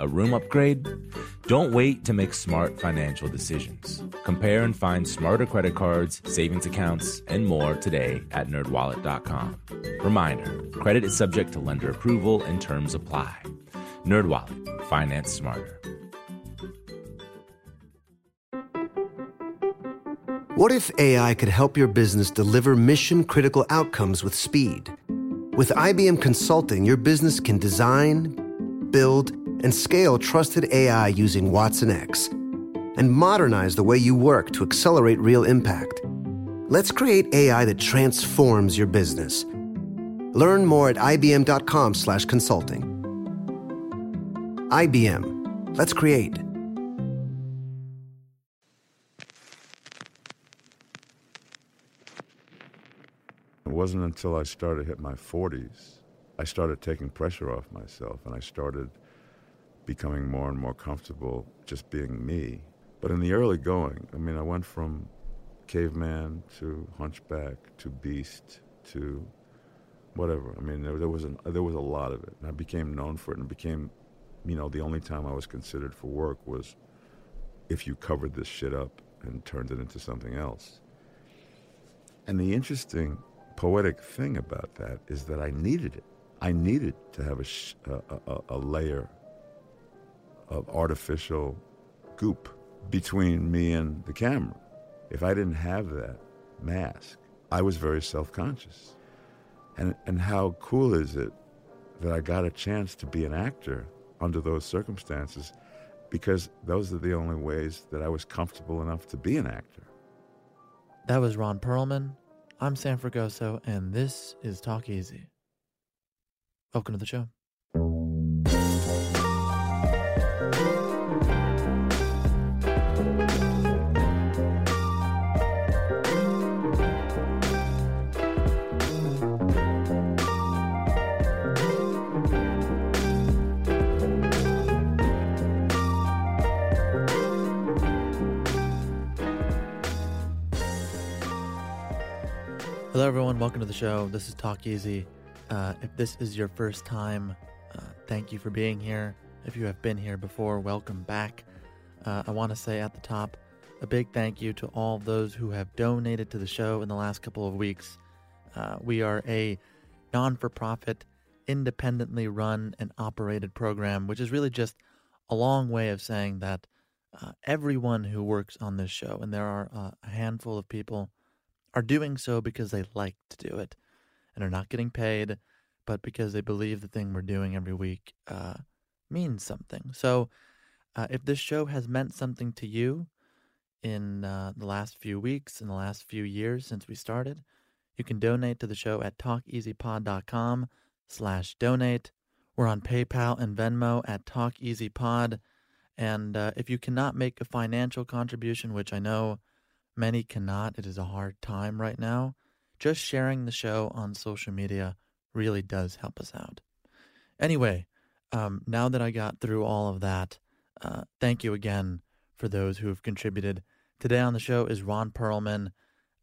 A room upgrade? Don't wait to make smart financial decisions. Compare and find smarter credit cards, savings accounts, and more today at nerdwallet.com. Reminder, credit is subject to lender approval and terms apply. NerdWallet, finance smarter. What if AI could help your business deliver mission critical outcomes with speed? With IBM Consulting, your business can design, build, and scale trusted AI using watsonx and modernize the way you work to accelerate real impact. Let's create AI that transforms your business. Learn more at ibm.com/consulting. IBM. Let's create. It wasn't until I started hit my 40s, I started taking pressure off myself and I started becoming more and more comfortable just being me. But in the early going, I mean, I went from caveman to hunchback to beast to whatever. I mean, there, there was an, there was a lot of it, and I became known for it, and became, you know, the only time I was considered for work was if you covered this shit up and turned it into something else. And the interesting poetic thing about that is that I needed it. I needed to have a, sh- a, a, a layer of artificial goop between me and the camera. If I didn't have that mask, I was very self conscious. And, and how cool is it that I got a chance to be an actor under those circumstances because those are the only ways that I was comfortable enough to be an actor. That was Ron Perlman. I'm Sam Fragoso, and this is Talk Easy. Welcome to the show. The show. This is Talk Easy. Uh, if this is your first time, uh, thank you for being here. If you have been here before, welcome back. Uh, I want to say at the top a big thank you to all those who have donated to the show in the last couple of weeks. Uh, we are a non for profit, independently run and operated program, which is really just a long way of saying that uh, everyone who works on this show, and there are uh, a handful of people are doing so because they like to do it and are not getting paid, but because they believe the thing we're doing every week uh, means something. So, uh, if this show has meant something to you in uh, the last few weeks, in the last few years since we started, you can donate to the show at talkeasypod.com slash donate. We're on PayPal and Venmo at TalkEasyPod. And uh, if you cannot make a financial contribution, which I know Many cannot. It is a hard time right now. Just sharing the show on social media really does help us out. Anyway, um, now that I got through all of that, uh, thank you again for those who have contributed. Today on the show is Ron Perlman.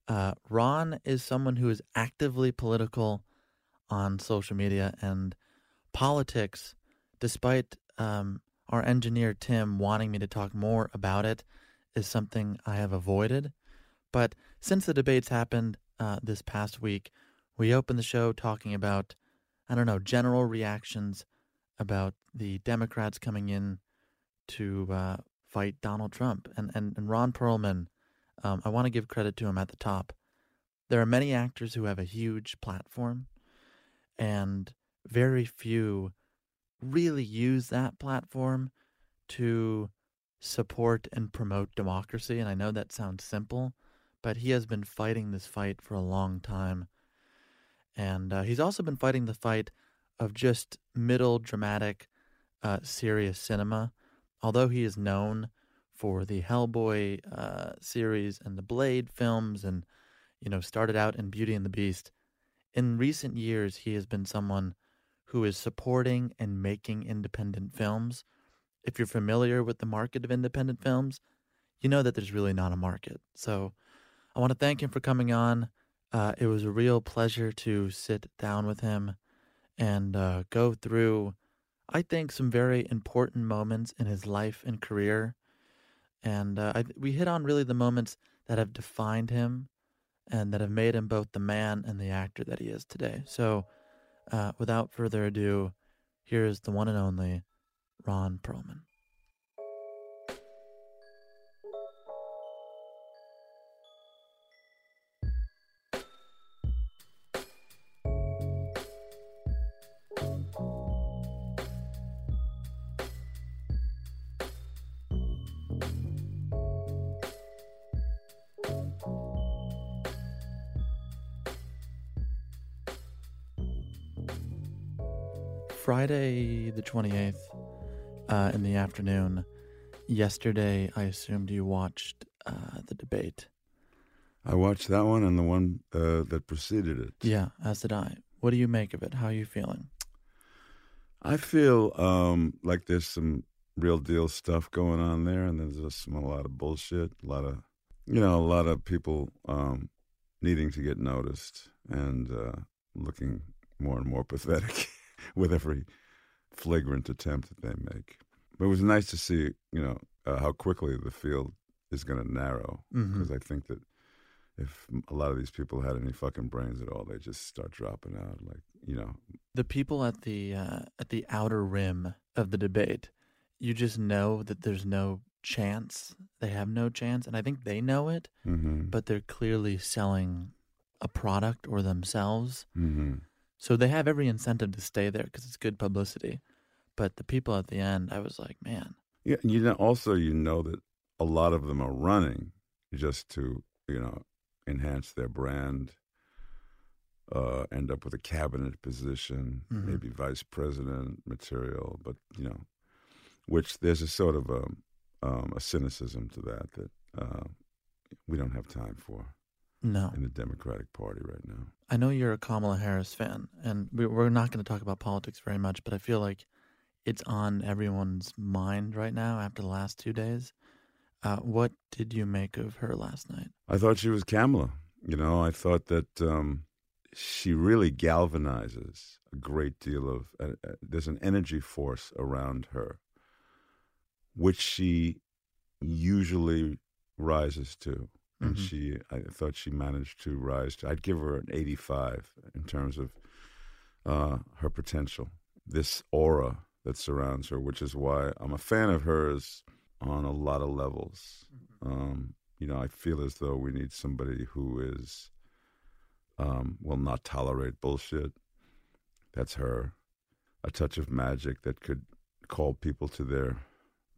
Uh, Ron is someone who is actively political on social media and politics, despite um, our engineer Tim wanting me to talk more about it, is something I have avoided. But since the debates happened uh, this past week, we opened the show talking about, I don't know, general reactions about the Democrats coming in to uh, fight Donald Trump. And, and, and Ron Perlman, um, I want to give credit to him at the top. There are many actors who have a huge platform, and very few really use that platform to support and promote democracy. And I know that sounds simple, but he has been fighting this fight for a long time. And uh, he's also been fighting the fight of just middle dramatic, uh, serious cinema. Although he is known for the Hellboy uh, series and the Blade films, and you know started out in Beauty and the Beast, in recent years he has been someone who is supporting and making independent films. If you're familiar with the market of independent films, you know that there's really not a market. So I want to thank him for coming on. Uh, it was a real pleasure to sit down with him and uh, go through, I think, some very important moments in his life and career. And uh, I, we hit on really the moments that have defined him and that have made him both the man and the actor that he is today. So, uh, without further ado, here's the one and only Ron Perlman. The 28th uh, in the afternoon. Yesterday, I assumed you watched uh, the debate. I watched that one and the one uh, that preceded it. Yeah, as did I. What do you make of it? How are you feeling? I feel um, like there's some real deal stuff going on there, and there's just some, a lot of bullshit, a lot of, you know, a lot of people um, needing to get noticed and uh, looking more and more pathetic. with every flagrant attempt that they make. But it was nice to see, you know, uh, how quickly the field is going to narrow because mm-hmm. I think that if a lot of these people had any fucking brains at all, they just start dropping out. Like you know, the people at the uh, at the outer rim of the debate, you just know that there's no chance. They have no chance, and I think they know it. Mm-hmm. But they're clearly selling a product or themselves. Mm-hmm. So they have every incentive to stay there because it's good publicity. But the people at the end, I was like, man. Yeah, you know. Also, you know that a lot of them are running just to you know enhance their brand, uh, end up with a cabinet position, mm-hmm. maybe vice president material. But you know, which there's a sort of a um, a cynicism to that that uh, we don't have time for no. in the Democratic Party right now. I know you're a Kamala Harris fan, and we're not going to talk about politics very much, but I feel like it's on everyone's mind right now after the last two days. Uh, what did you make of her last night? I thought she was Kamala. You know, I thought that um, she really galvanizes a great deal of. Uh, uh, there's an energy force around her, which she usually rises to and mm-hmm. she I thought she managed to rise. To, I'd give her an 85 in terms of uh, her potential. This aura that surrounds her, which is why I'm a fan of hers on a lot of levels. Mm-hmm. Um, you know, I feel as though we need somebody who is um, will not tolerate bullshit. That's her. A touch of magic that could call people to their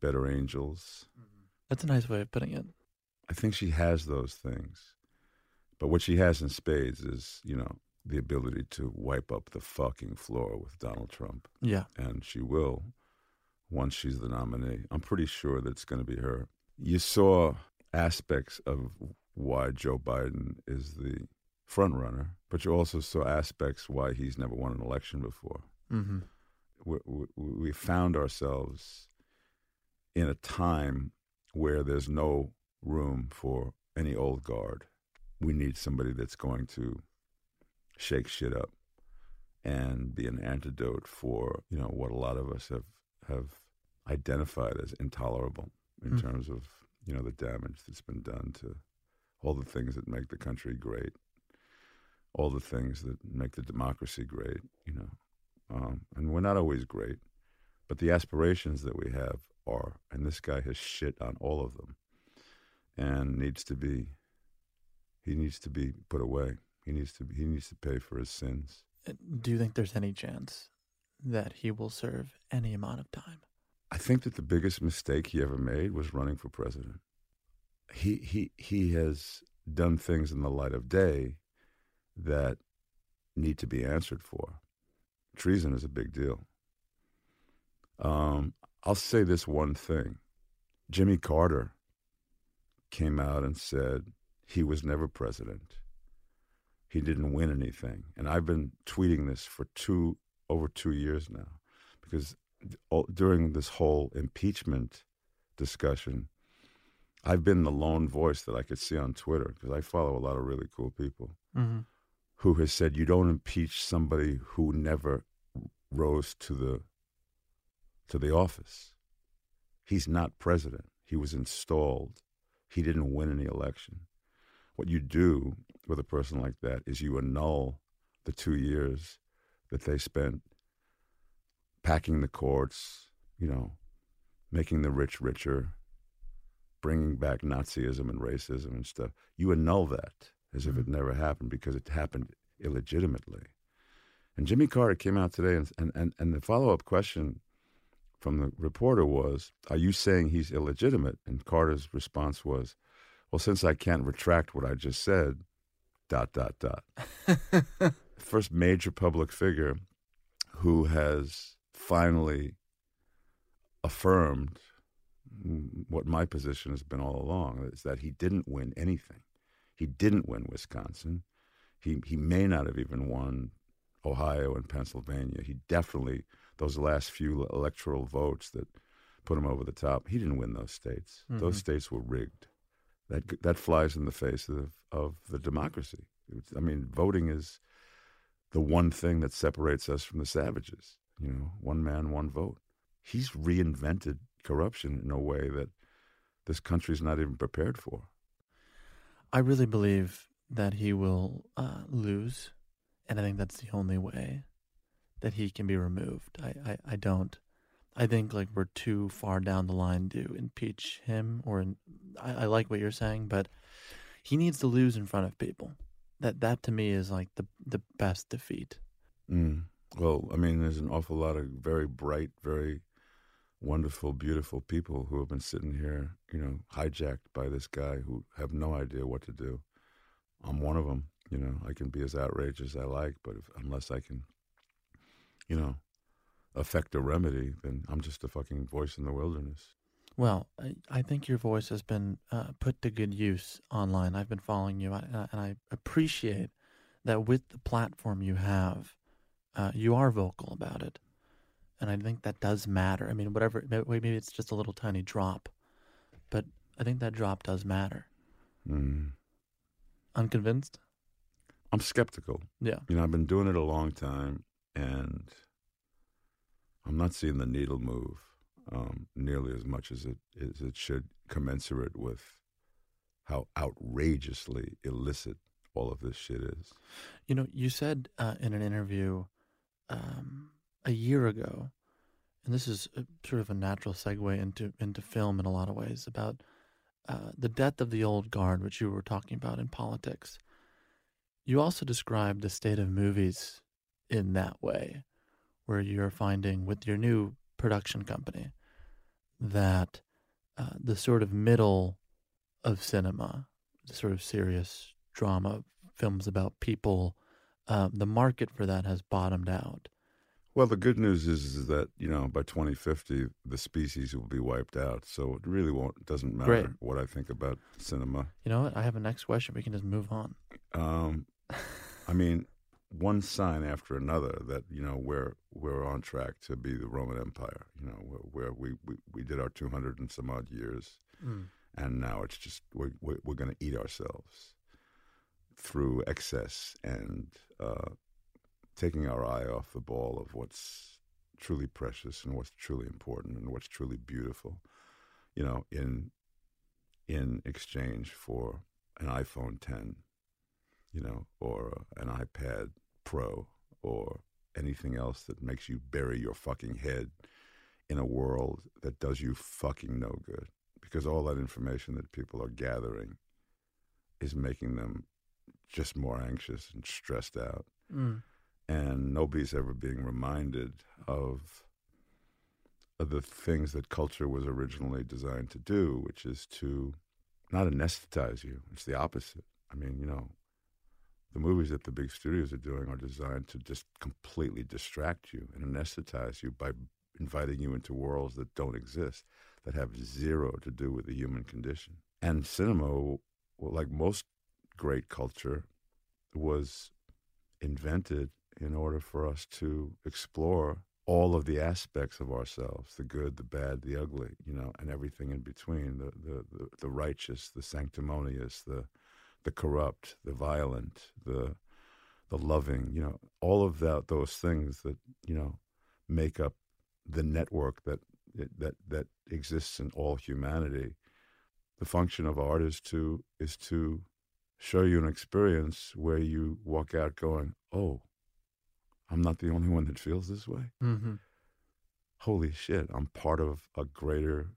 better angels. Mm-hmm. That's a nice way of putting it. I think she has those things. But what she has in spades is, you know, the ability to wipe up the fucking floor with Donald Trump. Yeah. And she will once she's the nominee. I'm pretty sure that it's going to be her. You saw aspects of why Joe Biden is the front runner, but you also saw aspects why he's never won an election before. Mm-hmm. We, we, we found ourselves in a time where there's no room for any old guard. We need somebody that's going to shake shit up and be an antidote for you know what a lot of us have have identified as intolerable in mm. terms of you know the damage that's been done to all the things that make the country great, all the things that make the democracy great. You know, um, and we're not always great, But the aspirations that we have are, and this guy has shit on all of them, and needs to be. He needs to be put away. He needs to. He needs to pay for his sins. Uh, Do you think there's any chance that he will serve any amount of time? I think that the biggest mistake he ever made was running for president. He he he has done things in the light of day that need to be answered for. Treason is a big deal. Um, I'll say this one thing: Jimmy Carter came out and said he was never president. He didn't win anything, and I've been tweeting this for two over two years now, because during this whole impeachment discussion, I've been the lone voice that I could see on Twitter because I follow a lot of really cool people Mm-hmm. who has said you don't impeach somebody who never rose to the to the office. He's not president. He was installed. He didn't win any election. What you do with a person like that is you annul the two years that they spent packing the courts, you know, making the rich richer, bringing back Nazism and racism and stuff. You annul that as if it mm-hmm. never happened because it happened illegitimately. And Jimmy Carter came out today, and, and, and, and the follow up question from the reporter was, Are you saying he's illegitimate? And Carter's response was, Well, since I can't retract what I just said, dot, dot, dot. First major public figure who has finally affirmed what my position has been all along is that he didn't win anything. He didn't win Wisconsin. He he may not have even won Ohio and Pennsylvania. He definitely those last few electoral votes that put him over the top. He didn't win those states. Those mm-hmm. states were rigged. That that flies in the face of of the democracy. I mean, voting is the one thing that separates us from the savages. You know, one man, one vote. He's reinvented corruption in a way that this country's not even prepared for. I really believe that he will uh, lose, and I think that's the only way that he can be removed. I, I, I don't. I think like we're too far down the line to impeach him, or in, I, I like what you're saying, but he needs to lose in front of people. That that to me is like the the best defeat. Mm. Well, I mean, there's an awful lot of very bright, very wonderful, beautiful people who have been sitting here, you know, hijacked by this guy who have no idea what to do. I'm one of them. You know, I can be as outrageous as I like, but if, unless I can, you know, affect a remedy, then I'm just a fucking voice in the wilderness. Well, I, I think your voice has been uh, put to good use online. I've been following you, and I appreciate that with the platform you have, uh, you are vocal about it. And I think that does matter. I mean, whatever, maybe it's just a little tiny drop, but I think that drop does matter. Mm. Unconvinced? I'm skeptical. Yeah. You know, I've been doing it a long time, and I'm not seeing the needle move um, nearly as much as it as it should, commensurate with how outrageously illicit all of this shit is. You know, you said uh, in an interview um, a year ago, and this is a, sort of a natural segue into into film in a lot of ways about uh, the death of the old guard, which you were talking about in politics. You also described the state of movies in that way, where you're finding with your new production company that uh, the sort of middle of cinema, the sort of serious drama films about people, uh, the market for that has bottomed out. Well, the good news is, is that you know by 2050 the species will be wiped out, so it really won't doesn't matter Great. what I think about cinema. You know what? I have a next question. We can just move on. Um, I mean, one sign after another that you know we're we're on track to be the Roman Empire. You know, where, where we, we we did our 200 and some odd years, and now it's just we're we're, we're going to eat ourselves through excess and uh, taking our eye off the ball of what's truly precious and what's truly important and what's truly beautiful. You know, in in exchange for an iPhone 10 you know, or an iPad Pro or anything else that makes you bury your fucking head in a world that does you fucking no good because all that information that people are gathering is making them just more anxious and stressed out. Mm. And nobody's ever being reminded of, of the things that culture was originally designed to do, which is to not anesthetize you. It's the opposite. I mean, you know, the movies that the big studios are doing are designed to just completely distract you and anesthetize you by inviting you into worlds that don't exist, that have zero to do with the human condition. And cinema, well, like most great culture, was invented in order for us to explore all of the aspects of ourselves the good, the bad, the ugly, you know, and everything in between the, the, the, the righteous, the sanctimonious, the, the corrupt, the violent, the, the loving, you know, all of that, those things that, you know, make up the network that, that, that exists in all humanity. The function of art is to, is to show you an experience where you walk out going, oh, I'm not the only one that feels this way. Mm-hmm. Holy shit, I'm part of a greater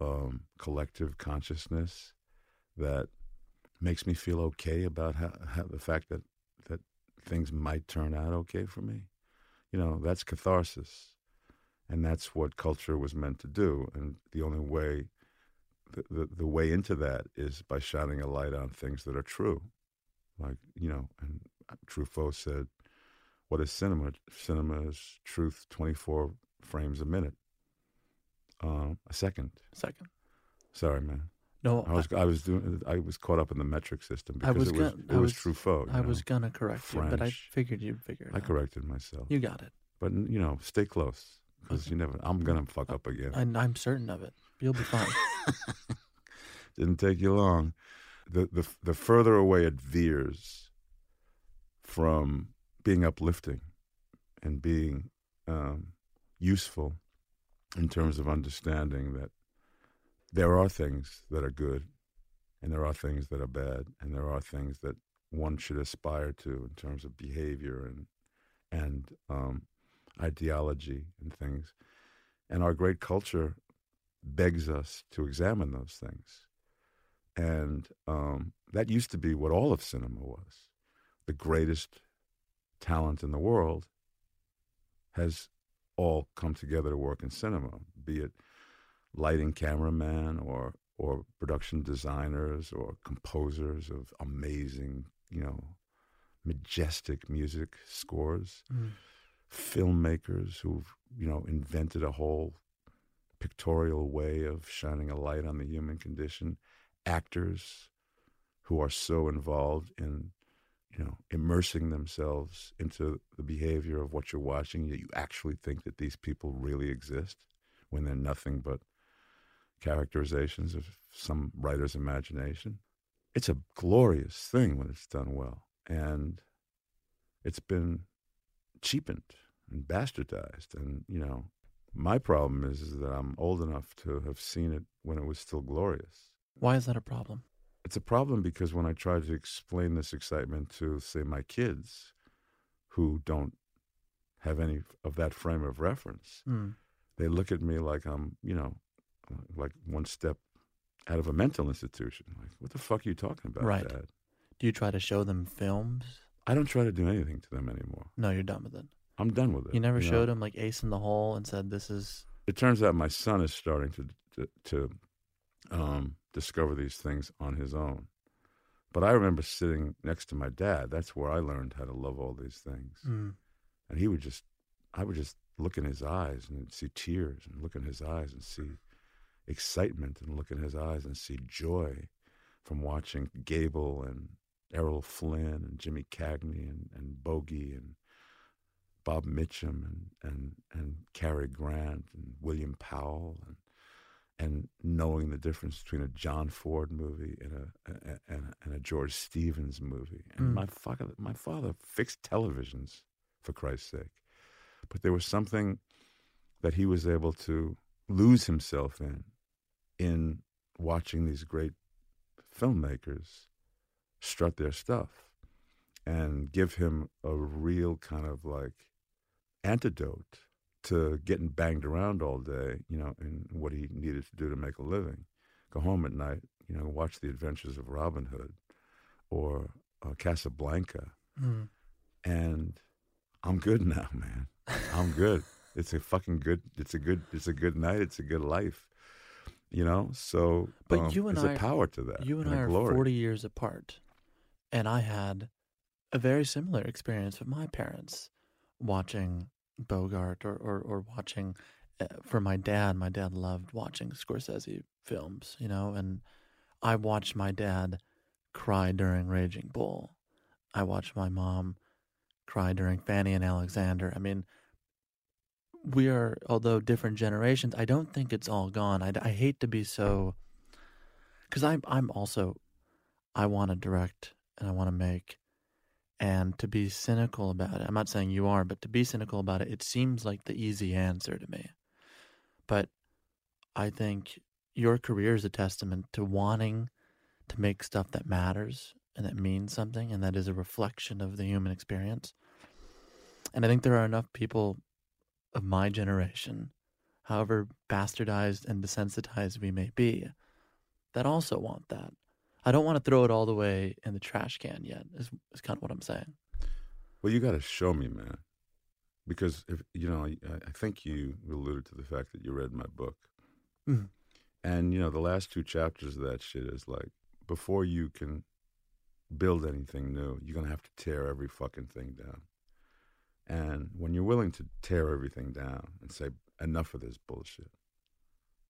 um, collective consciousness that makes me feel okay about how, how, the fact that that things might turn out okay for me. You know, that's catharsis, and that's what culture was meant to do. And the only way, the, the, the way into that is by shining a light on things that are true, like you know. And Truffaut said, what is cinema? Cinema is truth 24 frames a minute. Um, a second. Second. Sorry, man. No, I was I was doing I was caught up in the metric system I because was it was gonna- it I was, was- Truffaut. I was gonna correct you, but I figured you'd figure it I out. corrected myself, You got it. but you know, stay close because Okay. you never. I'm gonna fuck up again. And I'm certain of it. You'll be fine. Didn't take you long. The the the further away it veers from being uplifting and being um, useful in terms of understanding that there are things that are good and there are things that are bad and there are things that one should aspire to in terms of behavior and and um, ideology and things. And our great culture begs us to examine those things. And um, that used to be what all of cinema was. The greatest talent in the world has all come together to work in cinema, be it lighting cameraman or or production designers or composers of amazing, you know, majestic music scores, Mm. filmmakers who've, you know, invented a whole pictorial way of shining a light on the human condition, actors who are so involved in you know, immersing themselves into the behavior of what you're watching, that you actually think that these people really exist when they're nothing but characterizations of some writer's imagination. It's a glorious thing when it's done well. And it's been cheapened and bastardized. And, you know, my problem is, is that I'm old enough to have seen it when it was still glorious Why is that a problem? it's a problem because when I try to explain this excitement to, say, my kids who don't have any of that frame of reference, Mm. they look at me like I'm, you know, like one step out of a mental institution. Like, what the fuck are you talking about, Right. Dad? Do you try to show them films? I don't try to do anything to them anymore. No, you're done with it. I'm done with it. You never know? showed them like Ace in the Hole and said, "This is." It turns out my son is starting to to, to um, discover these things on his own. But I remember sitting next to my dad. That's where I learned how to love all these things. Mm. And he would just, I would just look in his eyes and see tears, and look in his eyes and see excitement, and look in his eyes and see joy from watching Gable and Errol Flynn and Jimmy Cagney and, and Bogey and Bob Mitchum and, and, and Cary Grant and William Powell and and knowing the difference between a John Ford movie and a, and a, and a George Stevens movie. And Mm. my father, my father fixed televisions, for Christ's sake. But there was something that he was able to lose himself in, in watching these great filmmakers strut their stuff and give him a real kind of like antidote to getting banged around all day, you know, and what he needed to do to make a living. Go home at night, you know, watch the adventures of Robin Hood or uh, Casablanca. Mm. And I'm good now, man. I'm good. it's a fucking good. It's a good. It's a good night. It's a good life. You know. So, But um, you and there's I- a power to that. You and a I are glory. 40 years apart. And I had a very similar experience with my parents watching Bogart or, or, or watching, uh, for my dad, my dad loved watching Scorsese films, you know, and I watched my dad cry during Raging Bull. I watched my mom cry during Fanny and Alexander. I mean, we are, although different generations, I don't think it's all gone. I, I hate to be so, because I'm, I'm also, I want to direct and I want to make, and to be cynical about it. I'm not saying you are, but to be cynical about it, it seems like the easy answer to me. But I think your career is a testament to wanting to make stuff that matters and that means something and that is a reflection of the human experience. And I think there are enough people of my generation, however bastardized and desensitized we may be, that also want that. I don't want to throw it all the way in the trash can yet, is, is kind of what I'm saying. Well, you got to show me, man, because if you know, I, I think you alluded to the fact that you read my book, Mhm. and you know, the last two chapters of that shit is like before you can build anything new, you're gonna have to tear every fucking thing down. And when you're willing to tear everything down and say enough of this bullshit,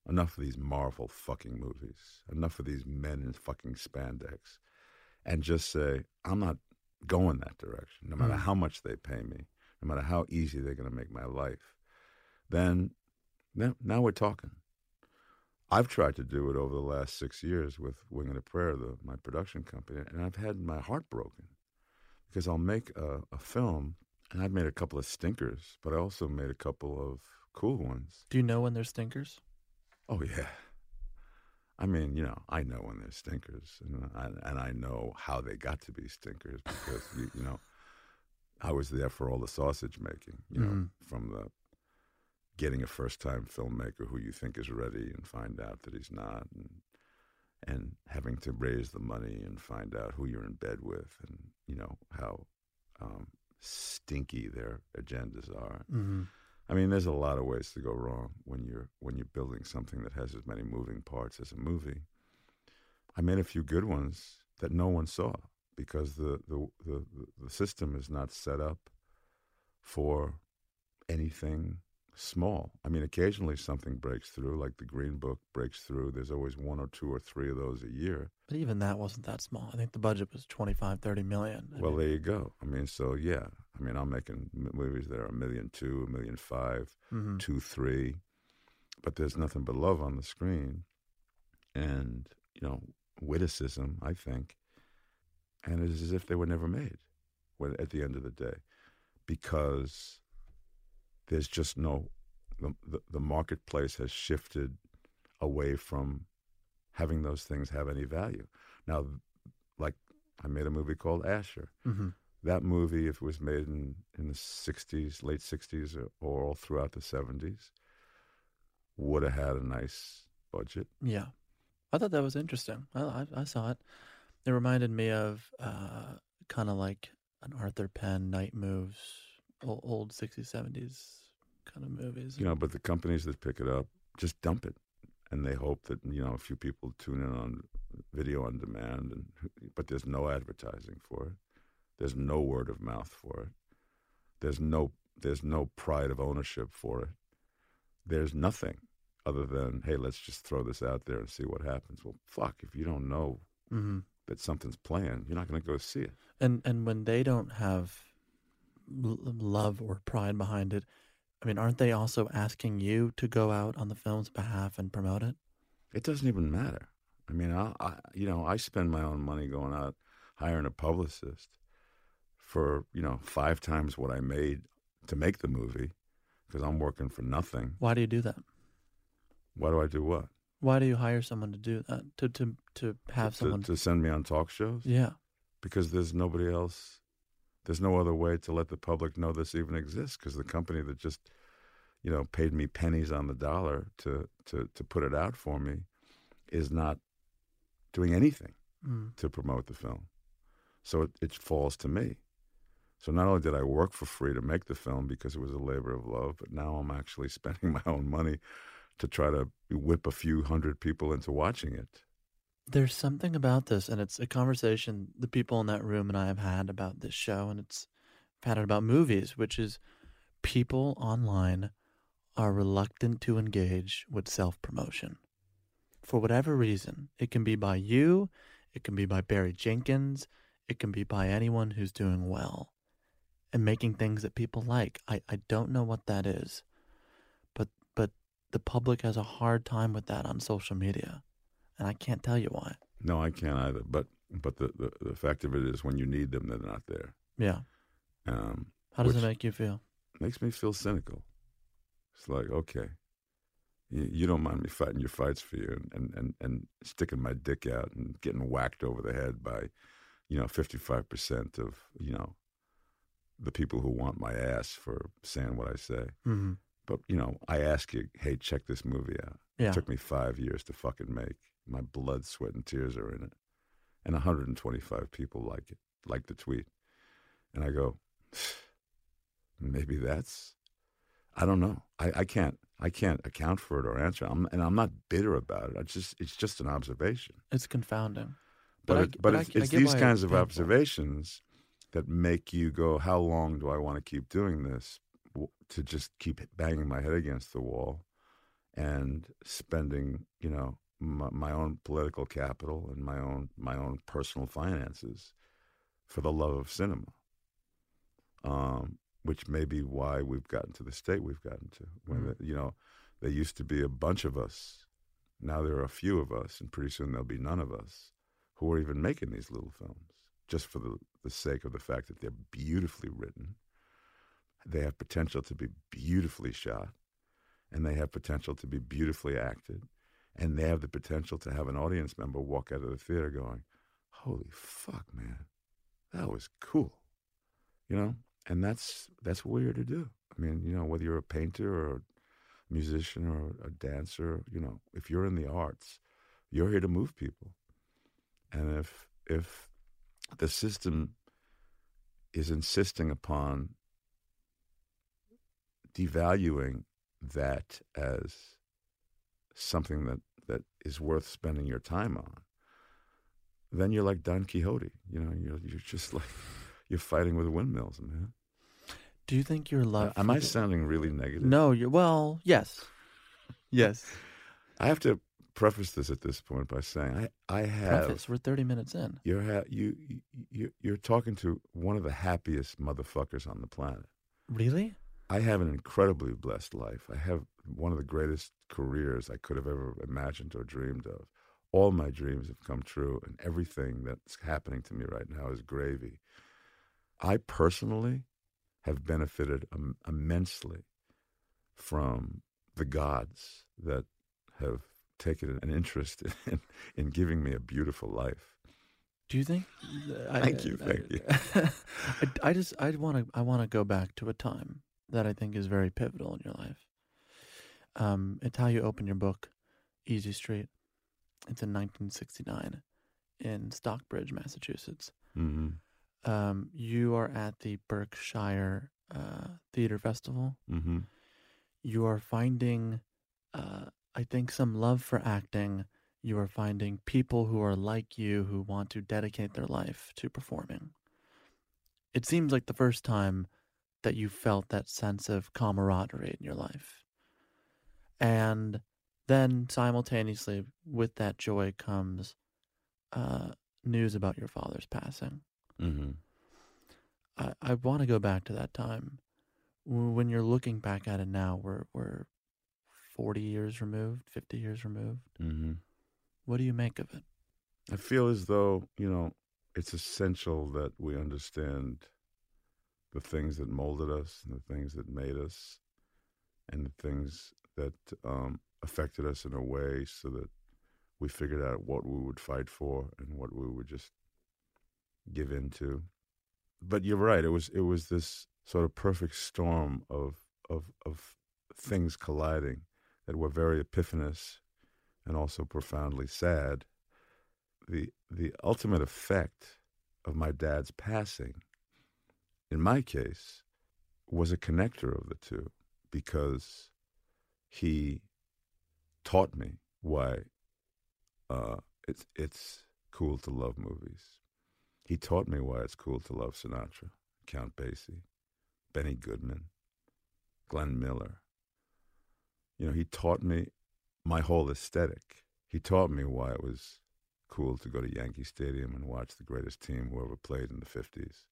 enough of these Marvel fucking movies, enough of these men in fucking spandex, and just say I'm not going that direction, no matter Mm. how much they pay me, no matter how easy they're going to make my life, then now, now we're talking. I've tried to do it over the last six years with Wing and a Prayer, the, my production company, and I've had my heart broken because I'll make a, a film, and I've made a couple of stinkers, but I also made a couple of cool ones. Do you know when they're stinkers? Oh yeah. I mean, you know, I know when they're stinkers, and I, and I know how they got to be stinkers because you, you know, I was there for all the sausage making. You know, Mhm. from the getting a first time filmmaker who you think is ready and find out that he's not, and and having to raise the money and find out who you're in bed with, and you know how um, stinky their agendas are. Mm-hmm. I mean, there's a lot of ways to go wrong when you're when you're building something that has as many moving parts as a movie. I made a few good ones that no one saw because the the the, the system is not set up for anything small. I mean, occasionally something breaks through, like the Green Book breaks through. There's always one or two or three of those a year. But even that wasn't that small. I think the budget was 25, 30 million. I Well, mean, there you go. I mean, so yeah. I mean, I'm making movies that are a million two, a million five. mhm. two, three, but there's nothing but love on the screen, and you know witticism. I think, and it's as if they were never made. At the end of the day, because there's just no the, the the marketplace has shifted away from having those things have any value. Now, like I made a movie called Asher Mhm. that movie, if it was made in, in the 60s, late 60s, or, or all throughout the 70s, would have had a nice budget. Yeah, I thought that was interesting. I I, I saw it. It reminded me of uh, kind of like an Arthur Penn Night Moves, old, old 60s, 70s kind of movies. You know, but the companies that pick it up just dump it. And they hope that, you know, a few people tune in on video on demand, and but there's no advertising for it. There's no word of mouth for it. There's no there's no pride of ownership for it. There's nothing other than, hey, let's just throw this out there and see what happens. Well, fuck, if you don't know hmm that something's playing, you're not going to go see it. And and when they don't have love or pride behind it, I mean, aren't they also asking you to go out on the film's behalf and promote it? It doesn't even matter. I mean, I, I you know, I spend my own money going out hiring a publicist for you know five times what I made to make the movie because I'm working for nothing. Why do you do that? Why do I do what? Why do you hire someone to do that? To to to have to, someone? to send me on talk shows yeah. because there's nobody else. There's no other way to let the public know this even exists because the company that just you know, paid me pennies on the dollar to to to put it out for me, is not doing anything Mm. to promote the film. So it, it falls to me. So not only did I work for free to make the film because it was a labor of love, but now I'm actually spending my own money to try to whip a few hundred people into watching it. There's something about this, and it's a conversation the people in that room and I have had about this show, and it's had it about movies, which is people online are reluctant to engage with self promotion. For whatever reason, it can be by you, it can be by Barry Jenkins, it can be by anyone who's doing well and making things that people like. I, I don't know what that is, but but the public has a hard time with that on social media, and I can't tell you why. No, I can't either. But but the, the, the fact of it is, when you need them, they're not there. Yeah. Um, How does it make you feel? makes me feel cynical. It's like, okay, you, you don't mind me fighting your fights for you and, and, and, and sticking my dick out and getting whacked over the head by, you know, 55% of, you know, the people who want my ass for saying what I say. Mm-hmm. But, you know, I ask you, hey, check this movie out. Yeah. It took me five years to fucking make. My blood, sweat, and tears are in it. And 125 people like it, like the tweet. And I go, maybe that's, I don't know. I, I can't, I can't account for it or answer. I'm, and I'm not bitter about it. I just, it's just an observation. It's confounding. But, But I- it, but, I- it's, I it's these kinds of observations that make you go, how long do I want to keep doing this? To just keep banging my head against the wall and spending, you know, my, my own political capital and my own my own personal finances for the love of cinema. Um, which may be why we've gotten to the state we've gotten to. When Mm. the, you know, there used to be a bunch of us. Now there are a few of us, and pretty soon there'll be none of us who are even making these little films just for the, the sake of the fact that they're beautifully written. They have potential to be beautifully shot, and they have potential to be beautifully acted, and they have the potential to have an audience member walk out of the theater going, "Holy fuck, man, that was cool," you know. And that's that's what we're here to do. I mean, you know, whether you're a painter or a musician or a dancer, you know, if you're in the arts, you're here to move people. And if if the system is insisting upon devaluing that as something that, that is worth spending your time on, then you're like Don Quixote. You know, you're you're just like you're fighting with windmills, man. Do you think your love? Am I the- sounding really negative? No, you're well. Yes, yes. I have to preface this at this point by saying I I have Preface. We're thirty minutes in. you're ha- you you you're talking to one of the happiest motherfuckers on the planet. Really? I have an incredibly blessed life. I have one of the greatest careers I could have ever imagined or dreamed of. All my dreams have come true, and everything that's happening to me right now is gravy. I personally have benefited Im- immensely from the gods that have taken an interest in, in giving me a beautiful life. Do you think? I- Thank you, I- thank you. I, I just I want to I want to go back to a time that I think is very pivotal in your life. Um, it's how you open your book, Easy Street. It's in 1969 in Stockbridge, Massachusetts. hmm Um, you are at the Berkshire uh, Theater Festival. hmm You are finding, uh, I think, some love for acting. You are finding people who are like you who want to dedicate their life to performing. It seems like the first time that you felt that sense of camaraderie in your life. And then simultaneously with that joy comes uh, news about your father's passing. hmm I, I want to go back to that time. When you're looking back at it now, we're, we're 40 years removed, 50 years removed. hmm What do you make of it? I feel as though, you know, it's essential that we understand the things that molded us and the things that made us and the things that um, affected us in a way so that we figured out what we would fight for and what we would just give into. But you're right. It was it was this sort of perfect storm of of of things colliding that were very epiphanous and also profoundly sad. The the ultimate effect of my dad's passing, in my case, was a connector of the two because he taught me why uh, it's it's cool to love movies. He taught me why it's cool to love Sinatra, Count Basie, Benny Goodman, Glenn Miller. You know, he taught me my whole aesthetic. He taught me why it was cool to go to Yankee Stadium and watch the greatest team who ever played in the 50s.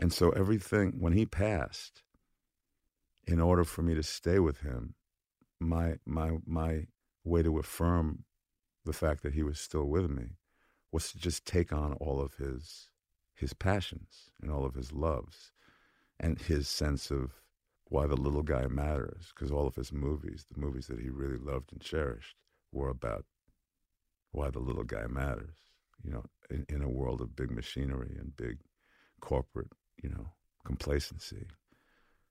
And so everything, when he passed, in order for me to stay with him, my my my way to affirm the fact that he was still with me was to just take on all of his his passions and all of his loves and his sense of why the little guy matters because all of his movies the movies that he really loved and cherished were about why the little guy matters you know in, in a world of big machinery and big corporate you know complacency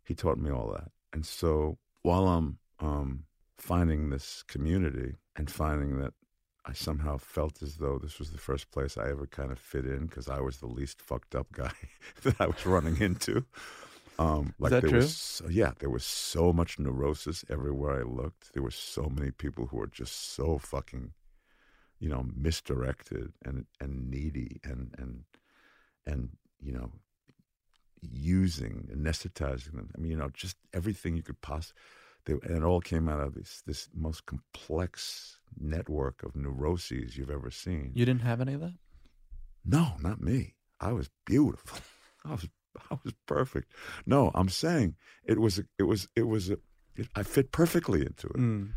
he taught me all that and so while i'm um, finding this community and finding that I somehow felt as though this was the first place I ever kind of fit in because I was the least fucked up guy that I was running into. Um, like Is that there true? Was, yeah, there was so much neurosis everywhere I looked. There were so many people who were just so fucking, you know, misdirected and and needy and and and you know, using, anesthetizing them. I mean, you know, just everything you could possibly and it all came out of this this most complex network of neuroses you've ever seen. You didn't have any of that? No, not me. I was beautiful. I was I was perfect. No, I'm saying it was a, it was it was a, it, I fit perfectly into it. Mm.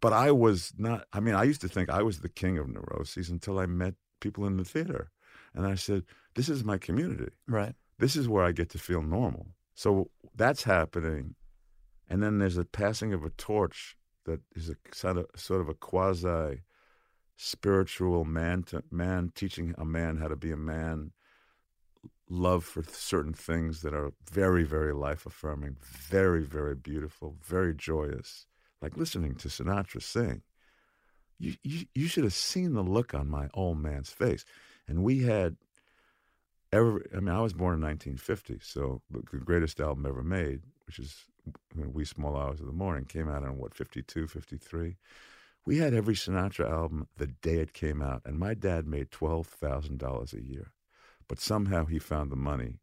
But I was not. I mean, I used to think I was the king of neuroses until I met people in the theater, and I said, "This is my community. Right. This is where I get to feel normal." So that's happening. And then there's a passing of a torch that is a sort of, sort of a quasi spiritual man to man teaching a man how to be a man. Love for certain things that are very very life affirming very very beautiful very joyous. Like listening to sinatra sing. You, you you should have seen the look on my old man's face. And we had ever i mean i was born in 1950 so the greatest album ever made which is Wee small hours of the morning came out in what 52 53 we had every sinatra album the day it came out and my dad made $12000 a year but somehow he found the money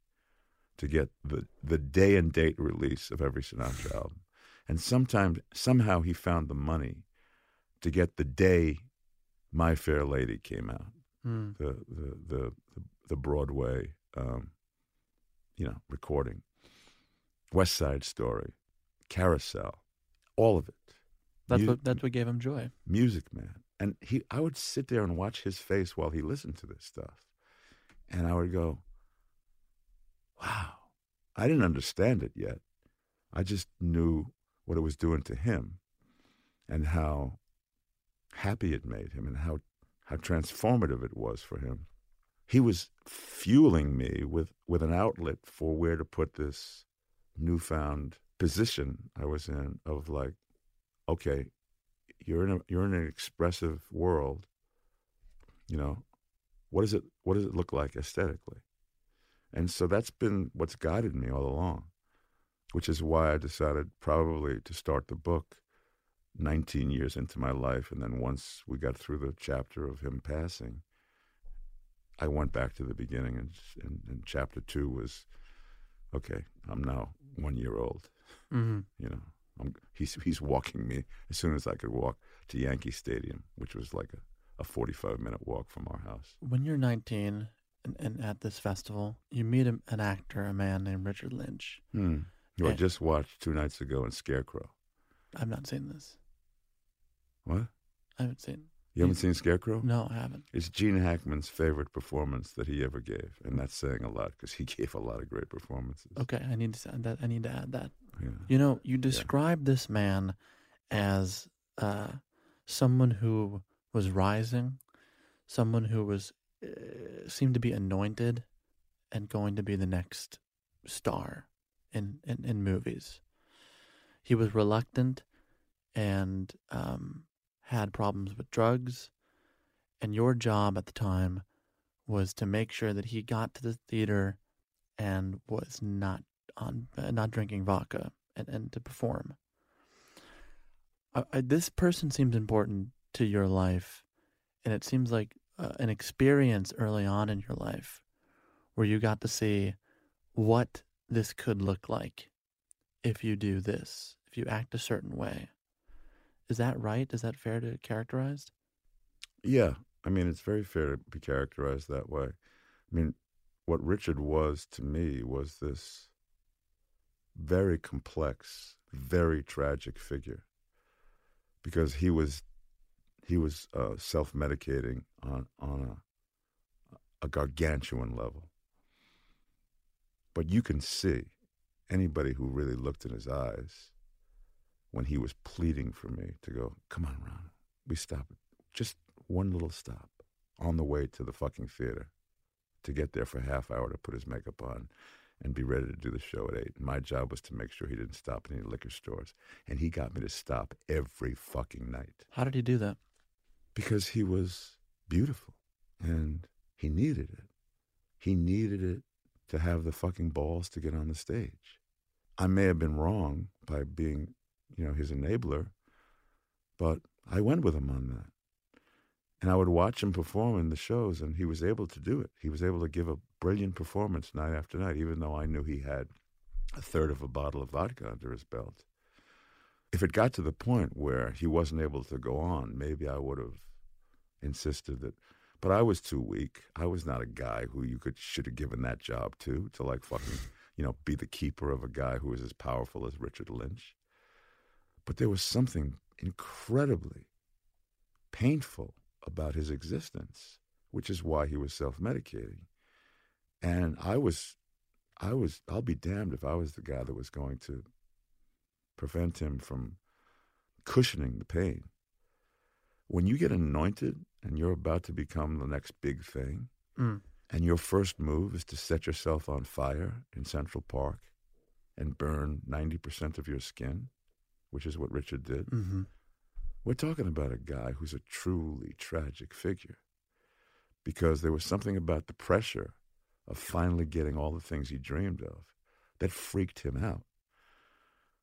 to get the, the day and date release of every sinatra album. And sometimes somehow he found the money to get the day my fair lady came out. Mm. the, the, the, the, broadway um, you know recording west side story Carousel, all of it. That's what that's what gave him joy. Music Man, and he, I would sit there and watch his face while he listened to this stuff, and I would go, "Wow!" I didn't understand it yet. I just knew what it was doing to him, and how happy it made him, and how how transformative it was for him. He was fueling me with with an outlet for where to put this newfound position I was in of like, okay, you're in a you're in an expressive world. You know, what does it what does it look like aesthetically? And so that's been what's guided me all along, which is why I decided probably to start the book 19 years into my life. And then once we got through the chapter of him passing, I went back to the beginning. And, and, and chapter two was okay, I'm now one year old. Mm-hmm. You know, I'm, he's he's walking me as soon as I could walk to Yankee Stadium, which was like a, a 45 minute walk from our house. When you're 19 and, and at this festival, you meet a, an actor, a man named Richard Lynch. Hmm. Who I just watched two nights ago in Scarecrow. I've not seen this. What? I haven't seen. You haven't seen Scarecrow? No, I haven't. It's Gene Hackman's favorite performance that he ever gave, and that's saying a lot because he gave a lot of great performances. Okay, I need to add that. I need to add that. Yeah. You know, you describe yeah. this man as uh, someone who was rising, someone who was uh, seemed to be anointed, and going to be the next star in in, in movies. he was reluctant and um, had problems with drugs. And your job at the time was to make sure that he got to the theater and was not on not drinking vodka and, and to perform. I, I, this person seems important to your life, and it seems like uh, an experience early on in your life where you got to see what this could look like if you do this, if you act a certain way. Is that right? Is that fair to characterize? Yeah. I mean, it's very fair to be characterized that way. I mean, what Richard was to me was this very complex, very tragic figure because he was he was uh, self medicating on on a a gargantuan level. But you can see anybody who really looked in his eyes when he was pleading for me to go, come on, Ron, we stop it. Just one little stop on the way to the fucking theater to get there for a half hour to put his makeup on and be ready to do the show at eight. My job was to make sure he didn't stop in any liquor stores. And he got me to stop every fucking night. How did he do that? Because he was beautiful and he needed it. He needed it to have the fucking balls to get on the stage. I may have been wrong by being, you know, his enabler, but I went with him on that. And I would watch him perform in the shows, and he was able to do it. He was able to give a brilliant performance night after night, even though I knew he had a third of a bottle of vodka under his belt. If it got to the point where he wasn't able to go on, maybe I would have insisted that. But I was too weak. I was not a guy who you could should have given that job to to like fucking you know be the keeper of a guy who was as powerful as Richard Lynch. But there was something incredibly painful about his existence, which is why he was self-medicating. And I was, I was, I'll be damned if I was the guy that was going to prevent him from cushioning the pain. When you get anointed and you're about to become the next big thing, mm. and your first move is to set yourself on fire in Central Park and burn 90% of your skin, which is what Richard did. Mm-hmm. We're talking about a guy who's a truly tragic figure because there was something about the pressure of finally getting all the things he dreamed of that freaked him out.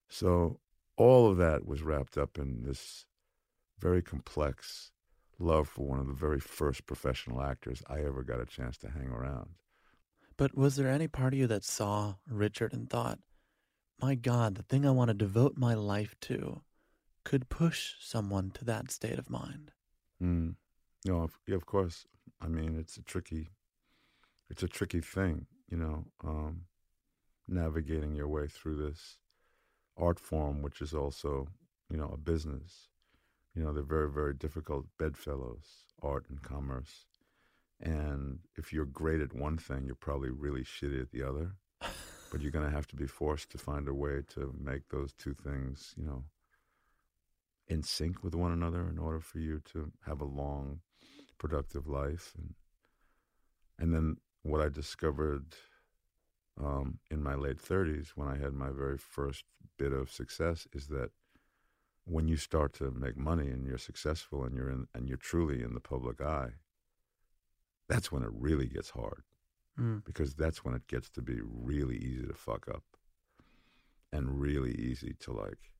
So all of that was wrapped up in this very complex love for one of the very first professional actors I ever got a chance to hang around. But was there any part of you that saw Richard and thought, my God, the thing I want to devote my life to could push someone to that state of mind? Mm. No, of, of course. I mean, it's a tricky, it's a tricky thing, you know, um, navigating your way through this art form, which is also, you know, a business. You know, they're very, very difficult bedfellows, art and commerce. And if you're great at one thing, you're probably really shitty at the other. but you're going to have to be forced to find a way to make those two things, you know, in sync with one another in order for you to have a long, productive life. And and then what I discovered um, in my late 30s, when I had my very first bit of success, is that when you start to make money and you're successful and you're in and you're truly in the public eye, that's when it really gets hard. Mm. Because that's when it gets to be really easy to fuck up and really easy to like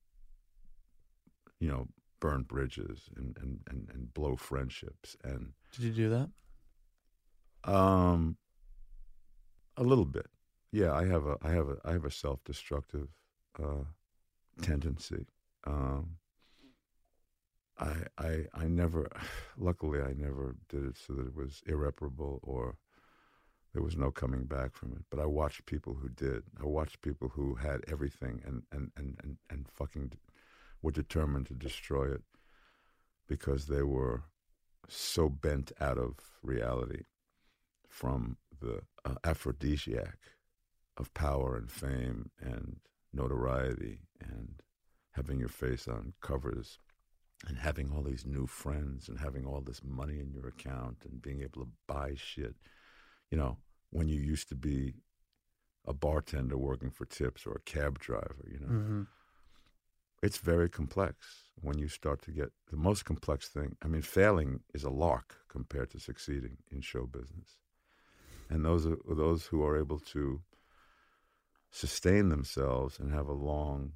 you know, burn bridges and, and, and, and blow friendships. And did you do that? Um, a little bit. Yeah, I have a I have a I have a self destructive uh, tendency. Um, I I I never, luckily, I never did it so that it was irreparable or there was no coming back from it. But I watched people who did. I watched people who had everything and and and and, and fucking were determined to destroy it because they were so bent out of reality from the uh, aphrodisiac of power and fame and notoriety and having your face on covers and having all these new friends and having all this money in your account and being able to buy shit. You know, when you used to be a bartender working for tips or a cab driver, you know. Mm-hmm it's very complex when you start to get the most complex thing. I mean, failing is a lark compared to succeeding in show business. And those are those who are able to sustain themselves and have a long,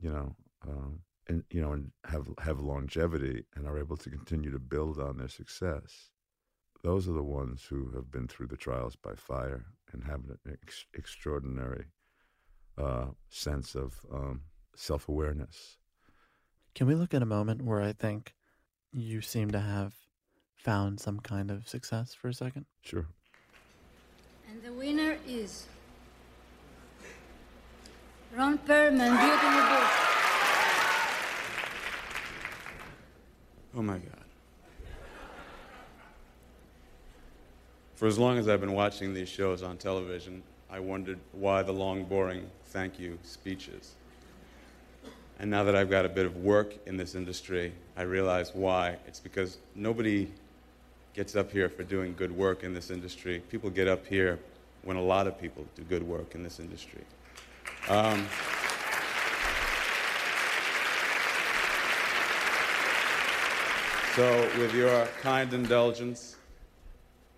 you know, um, and you know, and have have longevity and are able to continue to build on their success. Those are the ones who have been through the trials by fire and have an ex- extraordinary uh, sense of um, self awareness. Can we look at a moment where I think you seem to have found some kind of success for a second? Sure. And the winner is Ron Perlman, Beauty and the Beast. Oh my God. For as long as I've been watching these shows on television, I wondered why the long, boring thank you speeches. And now that I've got a bit of work in this industry, I realize why. It's because nobody gets up here for doing good work in this industry. People get up here when a lot of people do good work in this industry. Um, so, with your kind indulgence,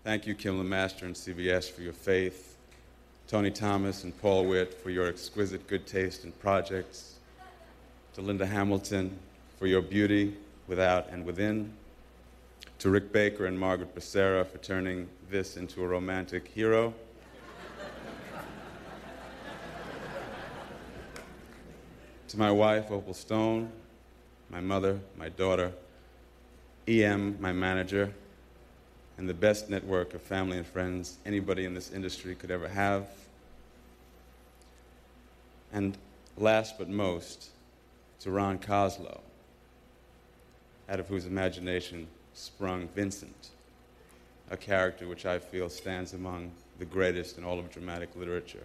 thank you, Kim LeMaster and CBS, for your faith, Tony Thomas and Paul Witt for your exquisite good taste in projects, to Linda Hamilton for your beauty without and within, to Rick Baker and Margaret Becerra for turning this into a romantic hero. to my wife, Opal Stone, my mother, my daughter, EM, my manager, and the best network of family and friends anybody in this industry could ever have. And last but most, to Ron Koslow, out of whose imagination sprung Vincent, a character which I feel stands among the greatest in all of dramatic literature.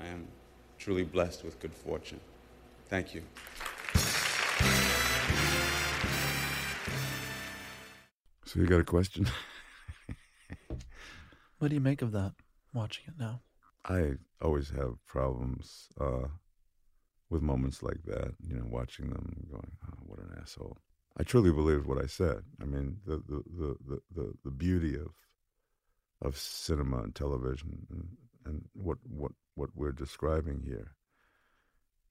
I am truly blessed with good fortune. Thank you. So you got a question? What do you make of that, watching it now? I always have problems uh, with moments like that, you know, watching them going, oh, what an asshole. I truly believed what I said. I mean, the, the, the, the, the, the beauty of of cinema and television and, and what, what, what we're describing here